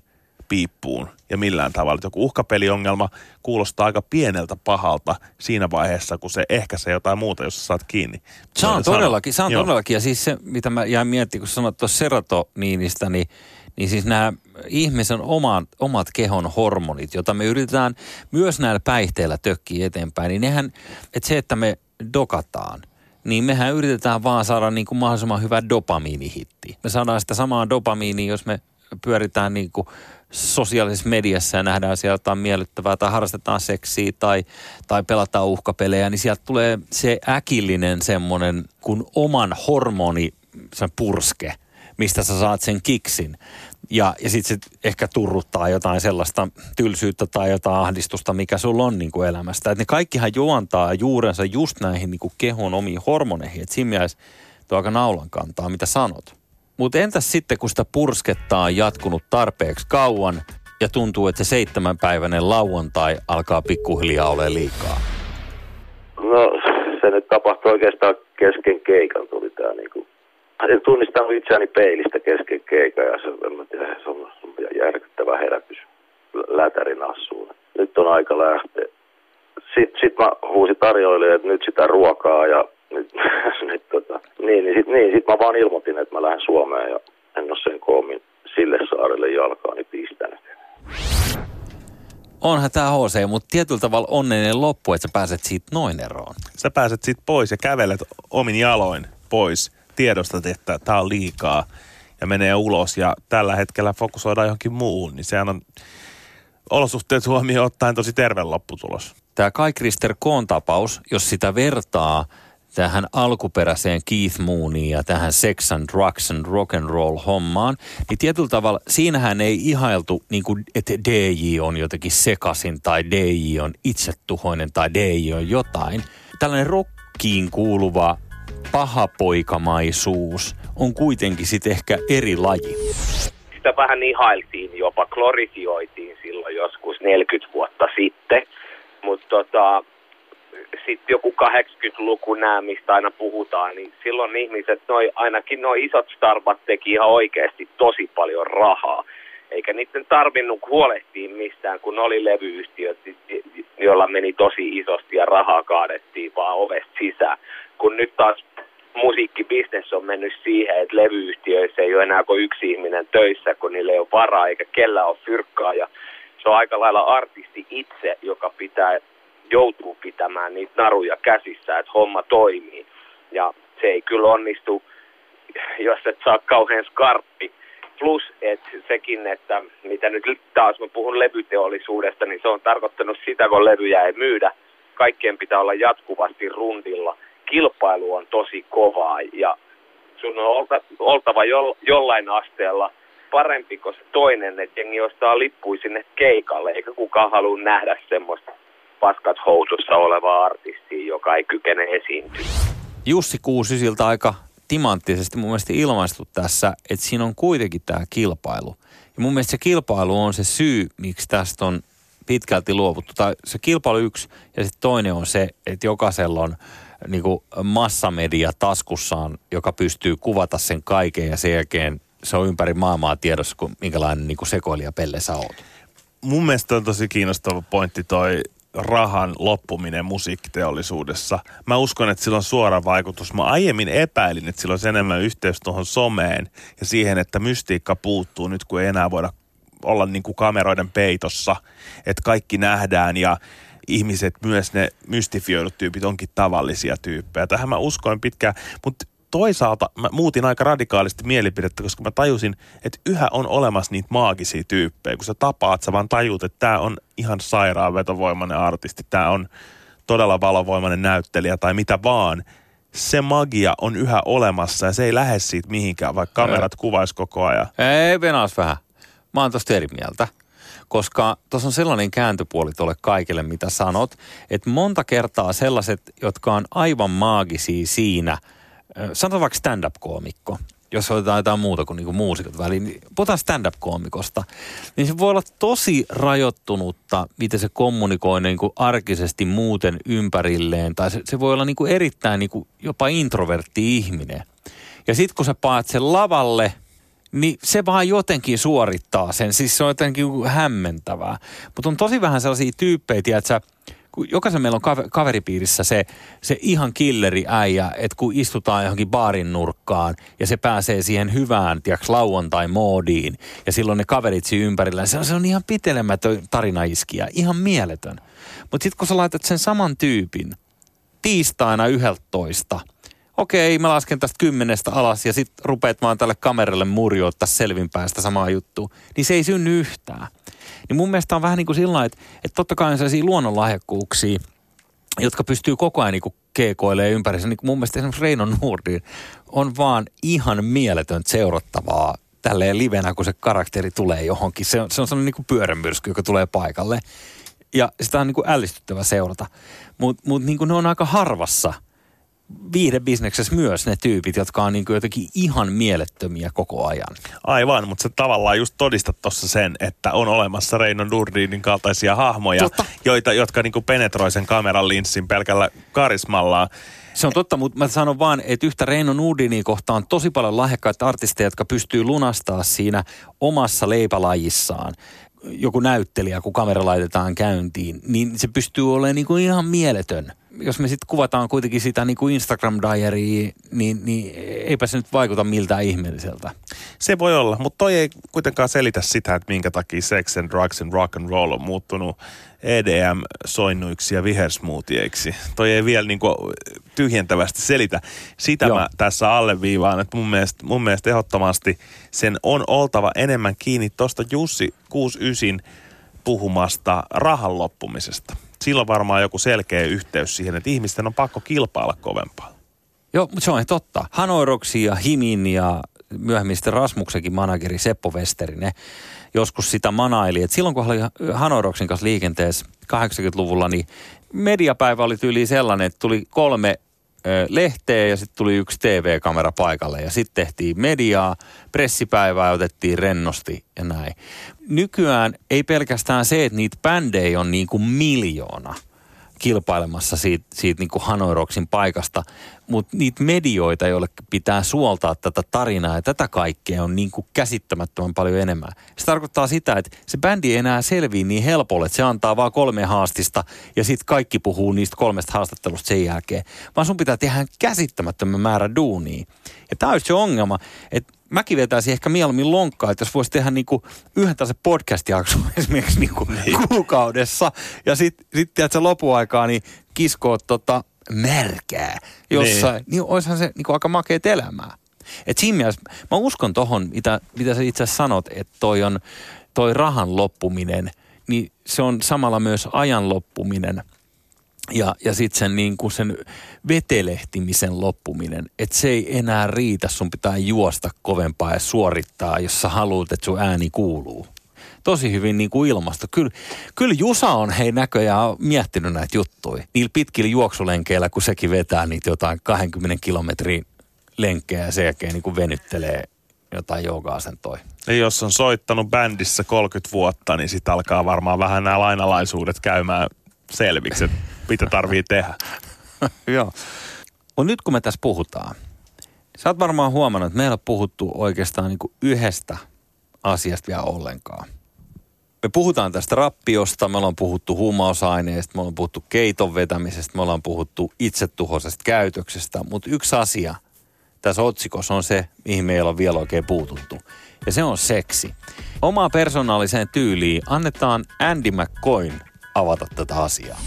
piippuun ja millään tavalla. Joku uhkapeliongelma kuulostaa aika pieneltä pahalta siinä vaiheessa, kun se ehkä se jotain muuta, jos sä saat kiinni. Se on todellakin, se on todellakin. Ja siis se, mitä mä jäin miettimään, kun sanoit tuossa serotoniinista, niin, niin siis nämä ihmisen oman, omat kehon hormonit, joita me yritetään myös näillä päihteillä tökkiä eteenpäin, niin nehän, että se, että me dokataan – niin mehän yritetään vaan saada niin kuin mahdollisimman hyvä dopamiinihitti. Me saadaan sitä samaa dopamiinia, jos me pyöritään niin kuin sosiaalisessa mediassa ja nähdään siellä jotain miellyttävää tai harrastetaan seksiä tai, tai pelataan uhkapelejä, niin sieltä tulee se äkillinen semmoinen kuin oman hormoni, sen purske, mistä sä saat sen kiksin. Ja, ja sitten se ehkä turruttaa jotain sellaista tylsyyttä tai jotain ahdistusta, mikä sulla on niin kuin elämästä. Et ne kaikkihan juontaa juurensa just näihin niin kuin kehon omiin hormoneihin. Että siinä mielessä tuo aika naulan kantaa, mitä sanot. Mutta entäs sitten, kun sitä pursketta on jatkunut tarpeeksi kauan ja tuntuu, että se seitsemänpäiväinen lauantai alkaa pikkuhiljaa ole liikaa? No se nyt tapahtui oikeastaan kesken keikan tuli tää niinku. En tunnistanut itseäni peilistä kesken keikan ja se, en mä tiedä, se on, järkyttävä herätys lätärin assuun. Nyt on aika lähteä. Sitten sit mä huusin tarjoilijoille, että nyt sitä ruokaa ja nyt, [laughs] nyt tota, niin, niin sitten niin, sit mä vaan ilmoitin, että mä lähden Suomeen ja en ole sen koomin sille saarelle jalkaani pistänyt. Onhan tämä HC, mutta tietyllä tavalla onnellinen loppu, että sä pääset siitä noin eroon. Sä pääset siitä pois ja kävelet omin jaloin pois. Tiedostat, että tämä on liikaa ja menee ulos ja tällä hetkellä fokusoidaan johonkin muuhun, niin sehän on olosuhteet huomioon ottaen tosi terve lopputulos. Tämä Kai Krister Koon tapaus, jos sitä vertaa – tähän alkuperäiseen Keith Mooniin ja tähän sex and drugs and rock and roll hommaan, niin tietyllä tavalla siinähän ei ihailtu, niin kuin, että DJ on jotenkin sekasin tai DJ on itsetuhoinen tai DJ on jotain. Tällainen rockiin kuuluva pahapoikamaisuus on kuitenkin sitten ehkä eri laji. Sitä vähän ihailtiin, jopa glorifioitiin silloin joskus 40 vuotta sitten. Mutta tota, sitten joku 80-luku nämä, mistä aina puhutaan, niin silloin ihmiset, noi, ainakin nuo isot starbat teki ihan oikeasti tosi paljon rahaa. Eikä niiden tarvinnut huolehtia mistään, kun oli levyyhtiöt, joilla meni tosi isosti ja rahaa kaadettiin vaan ovesta sisään. Kun nyt taas musiikkibisnes on mennyt siihen, että levyyhtiöissä ei ole enää kuin yksi ihminen töissä, kun niillä ei ole varaa eikä kellä ole fyrkkaa. Ja se on aika lailla artisti itse, joka pitää joutuu pitämään niitä naruja käsissä, että homma toimii. Ja se ei kyllä onnistu, jos et saa kauhean skarppi. Plus, että sekin, että mitä nyt taas mä puhun levyteollisuudesta, niin se on tarkoittanut sitä, kun levyjä ei myydä. Kaikkien pitää olla jatkuvasti rundilla. Kilpailu on tosi kovaa ja sun on oltava jo, jollain asteella parempi kuin se toinen, että jengi ostaa lippuja sinne keikalle, eikä kukaan halua nähdä semmoista paskat housussa oleva artisti, joka ei kykene esiintyä. Jussi Kuusisilta aika timanttisesti mun mielestä ilmaistu tässä, että siinä on kuitenkin tämä kilpailu. Ja mun mielestä se kilpailu on se syy, miksi tästä on pitkälti luovuttu. Tai se kilpailu yksi ja sitten toinen on se, että jokaisella on niin kuin massamedia taskussaan, joka pystyy kuvata sen kaiken ja sen jälkeen se on ympäri maailmaa tiedossa, kun minkälainen niin sekoilija pelle sä oot. Mun mielestä on tosi kiinnostava pointti toi rahan loppuminen musiikkiteollisuudessa. Mä uskon, että sillä on suora vaikutus. Mä aiemmin epäilin, että sillä on enemmän yhteys tuohon someen ja siihen, että mystiikka puuttuu nyt, kun ei enää voida olla niin kuin kameroiden peitossa, että kaikki nähdään ja ihmiset, myös ne mystifioidut tyypit onkin tavallisia tyyppejä. Tähän mä uskoin pitkään, mutta toisaalta mä muutin aika radikaalisti mielipidettä, koska mä tajusin, että yhä on olemassa niitä maagisia tyyppejä. Kun sä tapaat, sä vaan tajut, että tämä on ihan sairaan vetovoimainen artisti, tämä on todella valovoimainen näyttelijä tai mitä vaan. Se magia on yhä olemassa ja se ei lähde siitä mihinkään, vaikka kamerat kuvais koko ajan. Ei, venas vähän. Mä oon tosta eri mieltä koska tuossa on sellainen kääntöpuoli tuolle kaikille, mitä sanot, että monta kertaa sellaiset, jotka on aivan maagisia siinä, sanotaan vaikka stand-up-koomikko, jos otetaan jotain muuta kuin niinku muusikot väliin, niin puhutaan stand-up-koomikosta, niin se voi olla tosi rajoittunutta, miten se kommunikoi niinku arkisesti muuten ympärilleen, tai se, se voi olla niinku erittäin niinku jopa introvertti ihminen. Ja sitten kun sä paat sen lavalle – niin se vaan jotenkin suorittaa sen. Siis se on jotenkin hämmentävää. Mutta on tosi vähän sellaisia tyyppejä, että sä, kun jokaisen meillä on kaveripiirissä se, se ihan killeri äijä, että kun istutaan johonkin baarin nurkkaan ja se pääsee siihen hyvään, tiiäks, lauantai-moodiin ja silloin ne kaverit siinä ympärillä, se on, se on ihan pitelemätön tarinaiskiä, ihan mieletön. Mutta sitten kun sä laitat sen saman tyypin tiistaina yhdeltoista – okei, mä lasken tästä kymmenestä alas ja sitten rupeat vaan tälle kameralle murjoittaa selvinpäin sitä samaa juttua, niin se ei synny yhtään. Niin mun mielestä on vähän niin kuin sillä että, että totta kai on sellaisia luonnonlahjakkuuksia, jotka pystyy koko ajan niin keekoilemaan ympäri. Niin mun mielestä esimerkiksi Reino Nurdin on vaan ihan mieletön seurattavaa tälleen livenä, kun se karakteri tulee johonkin. Se on, se on sellainen niin kuin pyörämyrsky, joka tulee paikalle. Ja sitä on niin kuin ällistyttävä seurata. Mutta mut niin ne on aika harvassa – viihdebisneksessä myös ne tyypit, jotka on niin kuin jotenkin ihan mielettömiä koko ajan. Aivan, mutta se tavallaan just todistat tuossa sen, että on olemassa Reino Durdinin kaltaisia hahmoja, joita, jotka niin kuin penetroi sen kameran linssin pelkällä karismallaan. Se on totta, mutta mä sanon vaan, että yhtä Reino Nudini kohtaan tosi paljon lahjakkaita artisteja, jotka pystyy lunastaa siinä omassa leipälajissaan joku näyttelijä, kun kamera laitetaan käyntiin, niin se pystyy olemaan niin kuin ihan mieletön – jos me sitten kuvataan kuitenkin sitä niin kuin Instagram-diaria, niin, niin eipä se nyt vaikuta miltään ihmeelliseltä. Se voi olla, mutta toi ei kuitenkaan selitä sitä, että minkä takia sex and drugs and rock and roll on muuttunut EDM-soinnuiksi ja vihersmoothieiksi. Toi ei vielä niin kuin tyhjentävästi selitä. Sitä Joo. mä tässä alleviivaan, että mun mielestä, mun mielestä ehdottomasti sen on oltava enemmän kiinni tuosta Jussi 69 puhumasta rahan loppumisesta silloin varmaan joku selkeä yhteys siihen, että ihmisten on pakko kilpailla kovempaa. Joo, mutta se on totta. Hanoiroksi ja Himin ja myöhemmin sitten Rasmuksenkin manageri Seppo Westerinen joskus sitä manaili. Et silloin kun oli Hanoiroksin kanssa liikenteessä 80-luvulla, niin mediapäivä oli tyyli sellainen, että tuli kolme lehteä ja sitten tuli yksi TV-kamera paikalle ja sitten tehtiin mediaa, pressipäivää otettiin rennosti ja näin. Nykyään ei pelkästään se, että niitä bändejä on niin kuin miljoona – kilpailemassa siitä, siitä niin kuin Hanoiroksin paikasta, mutta niitä medioita, joille pitää suoltaa tätä tarinaa ja tätä kaikkea on niin kuin käsittämättömän paljon enemmän. Se tarkoittaa sitä, että se bändi ei enää selviä niin helpolle, että se antaa vaan kolme haastista ja sitten kaikki puhuu niistä kolmesta haastattelusta sen jälkeen, vaan sun pitää tehdä käsittämättömän määrä duunia. Ja tämä on se ongelma, että mäkin vetäisin ehkä mieluummin lonkkaa, että jos voisi tehdä niinku yhden tällaisen podcast-jakson [laughs] esimerkiksi niinku niin. kuukaudessa ja sitten sit, sit lopuaikaa niin kiskoa tota märkää jossain, niin, niin olisihan se niinku aika makeet elämää. Et siinä mielessä, mä uskon tohon, mitä, mitä sä itse sanot, että toi on toi rahan loppuminen, niin se on samalla myös ajan loppuminen – ja, ja sitten sen, niin kuin sen vetelehtimisen loppuminen, että se ei enää riitä, sun pitää juosta kovempaa ja suorittaa, jos sä haluat, että sun ääni kuuluu. Tosi hyvin niin kuin ilmasto. Kyllä, kyllä Jusa on hei näköjään miettinyt näitä juttuja. Niillä pitkillä juoksulenkeillä, kun sekin vetää niitä jotain 20 kilometrin lenkkejä ja sen jälkeen niin kuin venyttelee jotain jooga-asentoi. Ja jos on soittanut bändissä 30 vuotta, niin sitten alkaa varmaan vähän nämä lainalaisuudet käymään selviksi, että mitä tarvii tehdä. [laughs] Joo. Mutta nyt kun me tässä puhutaan, sä oot varmaan huomannut, että meillä on puhuttu oikeastaan niin yhdestä asiasta vielä ollenkaan. Me puhutaan tästä rappiosta, me ollaan puhuttu huumausaineista, me ollaan puhuttu keiton vetämisestä, me ollaan puhuttu itsetuhoisesta käytöksestä, mutta yksi asia tässä otsikossa on se, mihin meillä on vielä oikein puututtu. Ja se on seksi. Omaa persoonalliseen tyyliin annetaan Andy McCoyn avata tätä asiaa.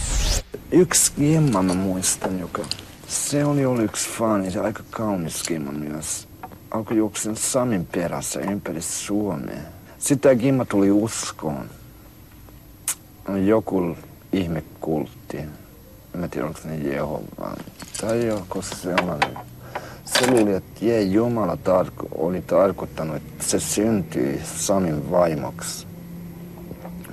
Yksi gemma mä muistan, joka... Se oli ollut yksi fani, se aika kaunis gemma myös. Alkoi juoksen Samin perässä ympäri Suomea. Sitten tämä gemma tuli uskoon. Joku ihmekultti. Mä tiedä, onko ne Jehova tai joku sellainen. Se luuli, että jee, Jumala tarko- oli tarkoittanut, että se syntyi Samin vaimoksi.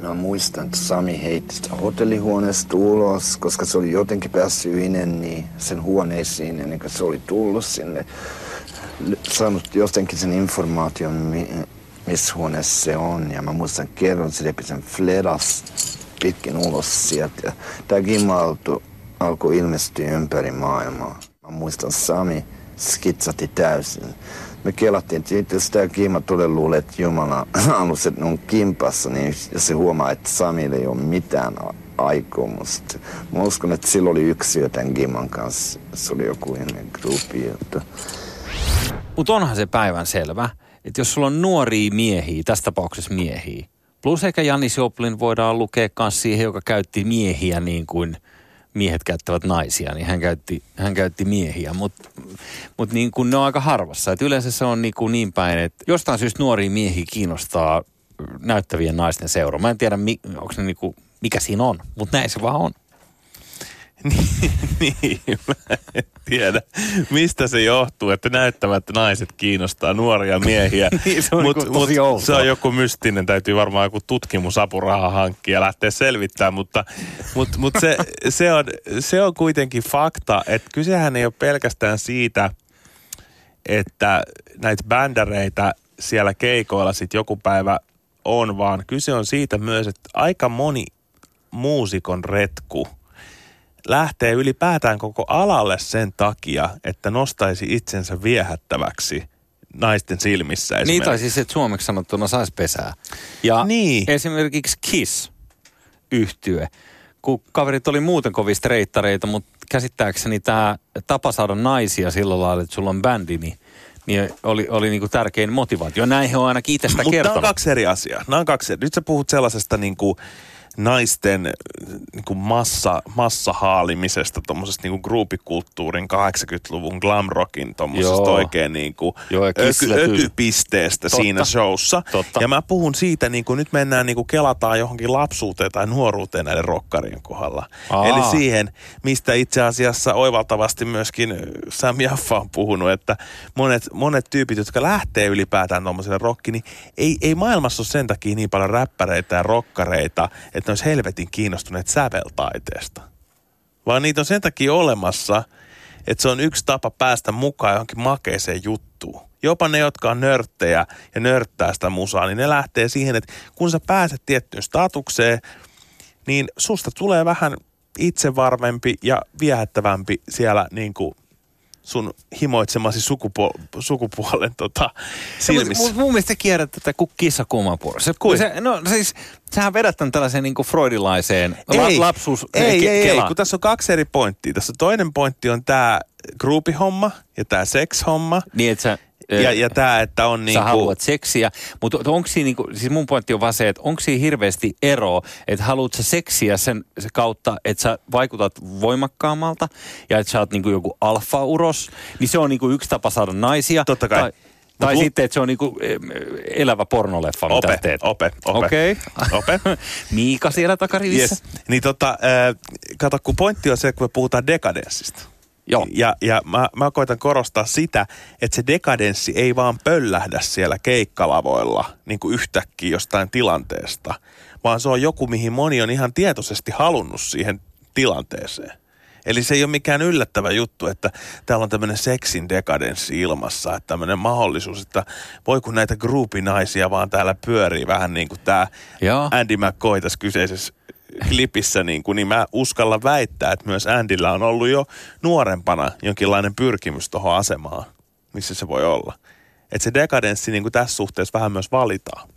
Mä muistan, että Sami heitti hotellihuoneesta ulos, koska se oli jotenkin päässyt niin sen huoneisiin ennen kuin se oli tullut sinne. Saanut jotenkin sen informaation, mi- missä huoneessa se on. Ja mä muistan kerran, se repi sen fleras pitkin ulos sieltä. Ja tää Gimalto alkoi ilmestyä ympäri maailmaa. Mä muistan Sami skitsati täysin. Me kelattiin, että jos tämä Kiima todella luulee, että Jumala [laughs] ne on kimpassa, niin se huomaa, että Samille ei ole mitään aikomusta. Mä uskon, että sillä oli yksi yö tämän Kiman kanssa. Se oli joku ennen gruppi. Että... Mutta onhan se päivän selvä, että jos sulla on nuoria miehiä, tässä tapauksessa miehiä, plus ehkä Janis Joplin voidaan lukea myös siihen, joka käytti miehiä niin kuin miehet käyttävät naisia, niin hän käytti, hän käytti miehiä, mutta mut niin kuin ne on aika harvassa. Et yleensä se on niin, kuin niin päin, että jostain syystä nuoria miehiä kiinnostaa näyttävien naisten seura. Mä en tiedä, onko ne niin kuin, mikä siinä on, mutta näin se vaan on. [laughs] niin, mä en tiedä, mistä se johtuu, että näyttävät naiset kiinnostaa nuoria miehiä. [laughs] Niin, se on Mut- mut se on joku mystinen, täytyy varmaan joku tutkimusapuraha hankkia ja lähteä selvittämään, mutta, mutta, mutta se, se, on, se on kuitenkin fakta, että kysehän ei ole pelkästään siitä, että näitä bändäreitä siellä keikoilla sitten joku päivä on, vaan kyse on siitä myös, että aika moni muusikon retku lähtee ylipäätään koko alalle sen takia, että nostaisi itsensä viehättäväksi naisten silmissä Niin, tai siis, että suomeksi sanottuna saisi pesää. Ja Niin. esimerkiksi Kiss yhtye, kun kaverit oli muuten kovin streittareita, mutta käsittääkseni tämä tapa saada naisia sillä lailla, että sulla on bändi, niin, niin oli, oli niinku tärkein motivaatio. Näin he on ainakin itse sitä Mutta nämä on kertonut. kaksi eri asiaa. Nämä on kaksi eri. Nyt sä puhut sellaisesta niin kuin naisten niin kuin massa, massahaalimisesta, tuommoisesta niin kuin gruupikulttuurin 80-luvun glam rockin tuommoisesta oikein niin kuin Joo, ja öky, ökypisteestä Totta. siinä showssa. Totta. Ja mä puhun siitä, niin kuin nyt mennään niin kuin kelataan johonkin lapsuuteen tai nuoruuteen näiden rokkarien kohdalla. Aa. Eli siihen, mistä itse asiassa oivaltavasti myöskin Sam Jaffa on puhunut, että monet, monet tyypit, jotka lähtee ylipäätään tuommoiselle rokkiin, niin ei, ei maailmassa ole sen takia niin paljon räppäreitä ja rokkareita, että ne olisi helvetin kiinnostuneet säveltaiteesta. Vaan niitä on sen takia olemassa, että se on yksi tapa päästä mukaan johonkin makeeseen juttuun. Jopa ne, jotka on nörttejä ja nörttää sitä musaa, niin ne lähtee siihen, että kun sä pääset tiettyyn statukseen, niin susta tulee vähän itsevarmempi ja viehättävämpi siellä niin kuin sun himoitsemasi sukupu- sukupuolen tota, silmissä. Mutta mun mielestä te kierrät tätä kuin kissa kuumapuorossa. Kuin? Se, no siis, sähän vedät tämän tällaiseen niin freudilaiseen la, lapsuus ei, ei, ei, kelaan. kun tässä on kaksi eri pointtia. Tässä toinen pointti on tämä groupihomma ja tämä sex-homma. Niin, että sä, Ja, ja tämä, että on sä niinku... haluat seksiä, mutta onko siinä, niinku, siis mun pointti on vaan se, että onko siinä hirveästi eroa, että haluat sä seksiä sen, sen kautta, että sä vaikutat voimakkaammalta ja että sä oot niinku joku alfa-uros, niin se on niinku yksi tapa saada naisia. Totta kai. Tai, tai Mut sitten, että se on niinku elävä pornoleffa, mitä Ope, teet. ope, ope. Okei. Ope. [laughs] Miika siellä takarivissä. Yes. Niin tota, äh, kato, kun pointti on se, kun me puhutaan dekadenssista. Joo. Ja, ja mä, mä koitan korostaa sitä, että se dekadenssi ei vaan pöllähdä siellä keikkalavoilla niin kuin yhtäkkiä jostain tilanteesta, vaan se on joku, mihin moni on ihan tietoisesti halunnut siihen tilanteeseen. Eli se ei ole mikään yllättävä juttu, että täällä on tämmöinen seksin dekadenssi ilmassa, että tämmöinen mahdollisuus, että voi kun näitä groupinaisia vaan täällä pyörii vähän niin kuin tämä Joo. Andy McCoy tässä kyseisessä klipissä, niin, kuin, niin mä uskalla väittää, että myös Andyllä on ollut jo nuorempana jonkinlainen pyrkimys tuohon asemaan, missä se voi olla. Että se dekadenssi niin kuin tässä suhteessa vähän myös valitaan.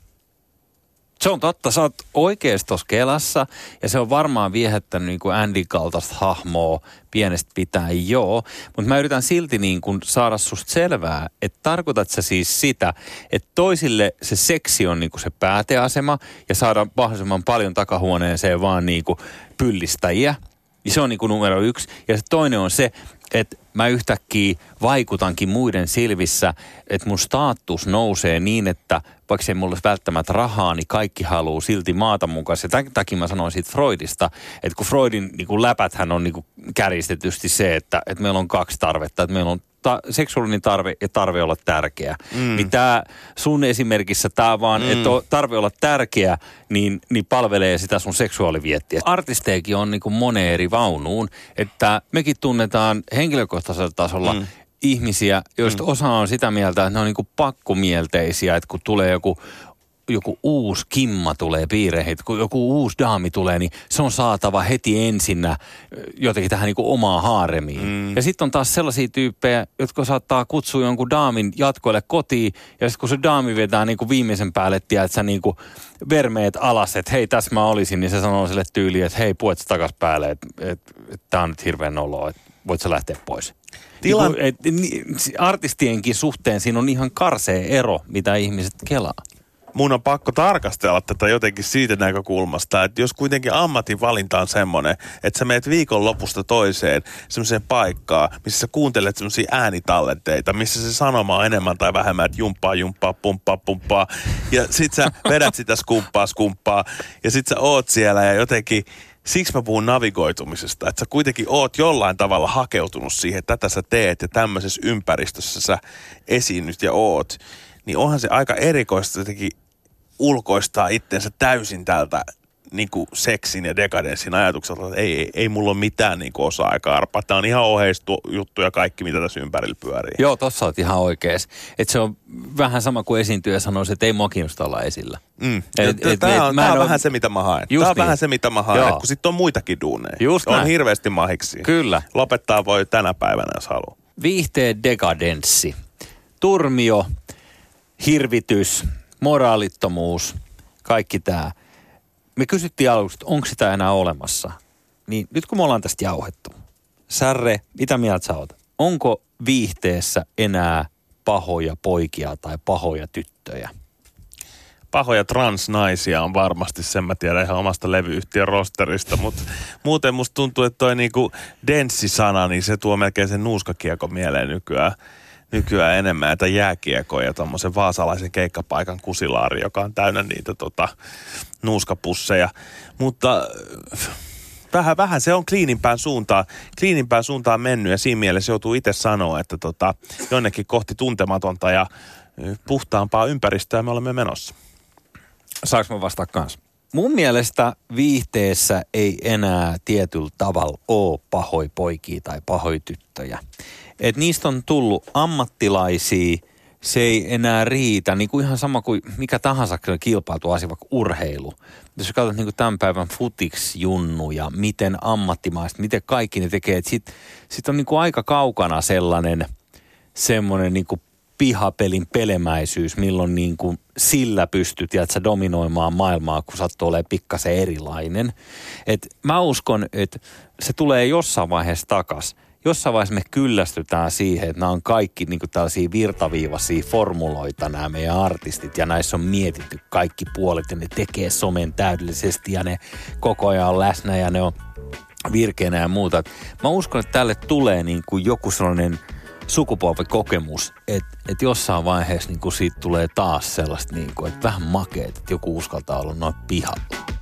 Se on totta, sä oot oikeasti tuossa Kelassa ja se on varmaan viehättänyt niin kuin Andy kaltaista hahmoa pienestä pitäen, joo. Mutta mä yritän silti niin kuin saada susta selvää, että tarkoitat sä siis sitä, että toisille se seksi on niin kuin se pääteasema ja saada mahdollisimman paljon takahuoneeseen vaan niin kuin pyllistäjiä. Ja se on niin kuin numero yksi. Ja se toinen on se, että mä yhtäkkiä vaikutankin muiden silvissä, että mun status nousee niin, että vaikka ei mulla olisi välttämättä rahaa, niin kaikki haluaa silti maata mukaan. Ja tämän takia mä sanoin siitä Freudista, että kun Freudin niin läpäthän on niin kuin kärjistetysti se, että, että meillä on kaksi tarvetta, että meillä on ta- seksuaalinen tarve ja tarve olla tärkeä. Mm. Niin tämä sun esimerkissä tämä vaan, mm. että tarve olla tärkeä, niin, niin palvelee sitä sun seksuaaliviettiä. Artisteekin on niin kuin moneen eri vaunuun, että mekin tunnetaan henkilökohtaisella tasolla mm ihmisiä, joista mm. osa on sitä mieltä, että ne on niin pakkomielteisiä, että kun tulee joku joku uusi kimma tulee piireihin, että kun joku uusi daami tulee, niin se on saatava heti ensinnä jotenkin tähän niin omaan haaremiin. Mm. Ja sitten on taas sellaisia tyyppejä, jotka saattaa kutsua jonkun daamin jatkoille kotiin, ja sitten kun se daami vetää niin kuin viimeisen päälle, että sä niin kuin vermeet alas, että hei, tässä mä olisin, niin se sanoo sille tyyliin, että hei, puet takas päälle, että et, et, tää on nyt hirveän noloa, että voit sä lähteä pois. Tilan... Niin et, artistienkin suhteen siinä on ihan karsee ero, mitä ihmiset kelaa mun on pakko tarkastella tätä jotenkin siitä näkökulmasta, että jos kuitenkin ammatin valinta on semmoinen, että sä meet viikon lopusta toiseen semmoiseen paikkaan, missä sä kuuntelet semmoisia äänitallenteita, missä se sanoma on enemmän tai vähemmän, että jumppaa, jumppaa, pumppaa, pumppaa. Ja sit sä vedät sitä skumppaa, skumppaa. Ja sit sä oot siellä ja jotenkin siksi mä puhun navigoitumisesta, että sä kuitenkin oot jollain tavalla hakeutunut siihen, että tätä sä teet ja tämmöisessä ympäristössä sä esiinnyt ja oot, niin onhan se aika erikoista jotenkin ulkoistaa itsensä täysin tältä niin kuin seksin ja dekadenssin ajatukselta, että ei, ei, ei mulla ole mitään niin kuin osa-aikaa arpaa. Tämä on ihan oheistu juttu ja kaikki, mitä tässä ympärillä pyörii. Joo, tossa olet ihan oikees. Että se on vähän sama kuin esiintyjä sanoisi, että ei mua kiinnosta olla esillä. Mm. Et, et, tämä on, on vähän se, mitä mä haen. Tämä on niin. vähän se, mitä mä haen, kun sitten on muitakin duuneja. Just on näin. hirveästi mahiksi. Kyllä. Lopettaa voi tänä päivänä, jos haluaa. Viihteen dekadenssi. Turmio, hirvitys, moraalittomuus, kaikki tämä. Me kysyttiin aluksi, että onko sitä enää olemassa. Niin nyt kun me ollaan tästä jauhettu, Särre, mitä mieltä sä oot? Onko viihteessä enää pahoja poikia tai pahoja tyttöjä? pahoja transnaisia on varmasti, sen mä tiedän ihan omasta levyyhtiön rosterista, mutta muuten musta tuntuu, että toi niinku denssisana, niin se tuo melkein sen nuuskakiekon mieleen nykyään nykyään enemmän näitä jääkiekoja, tuommoisen vaasalaisen keikkapaikan kusilaari, joka on täynnä niitä tota, nuuskapusseja. Mutta äh, vähän, vähän se on kliinimpään suuntaan, kliinimpään suuntaan mennyt ja siinä mielessä joutuu itse sanoa, että tota, jonnekin kohti tuntematonta ja äh, puhtaampaa ympäristöä me olemme menossa. Saanko mä vastaa kanssa? Mun mielestä viihteessä ei enää tietyllä tavalla ole pahoi poikia tai pahoi tyttöjä että niistä on tullut ammattilaisia, se ei enää riitä, niin kuin ihan sama kuin mikä tahansa kilpailu asia, vaikka urheilu. Jos katsot niin kuin tämän päivän futiksjunnu ja miten ammattimaista, miten kaikki ne tekee, että sit, sit on niin kuin aika kaukana sellainen semmoinen niin kuin pihapelin pelemäisyys, milloin niin kuin sillä pystyt ja dominoimaan maailmaa, kun sattuu olemaan pikkasen erilainen. Et mä uskon, että se tulee jossain vaiheessa takas jossain vaiheessa me kyllästytään siihen, että nämä on kaikki niin kuin tällaisia virtaviivaisia formuloita nämä meidän artistit ja näissä on mietitty kaikki puolet ja ne tekee somen täydellisesti ja ne koko ajan on läsnä ja ne on virkeänä ja muuta. Mä uskon, että tälle tulee niin kuin joku sellainen sukupolvikokemus, että, että jossain vaiheessa niin siitä tulee taas sellaista, niin että vähän makeet, että joku uskaltaa olla noin pihalla.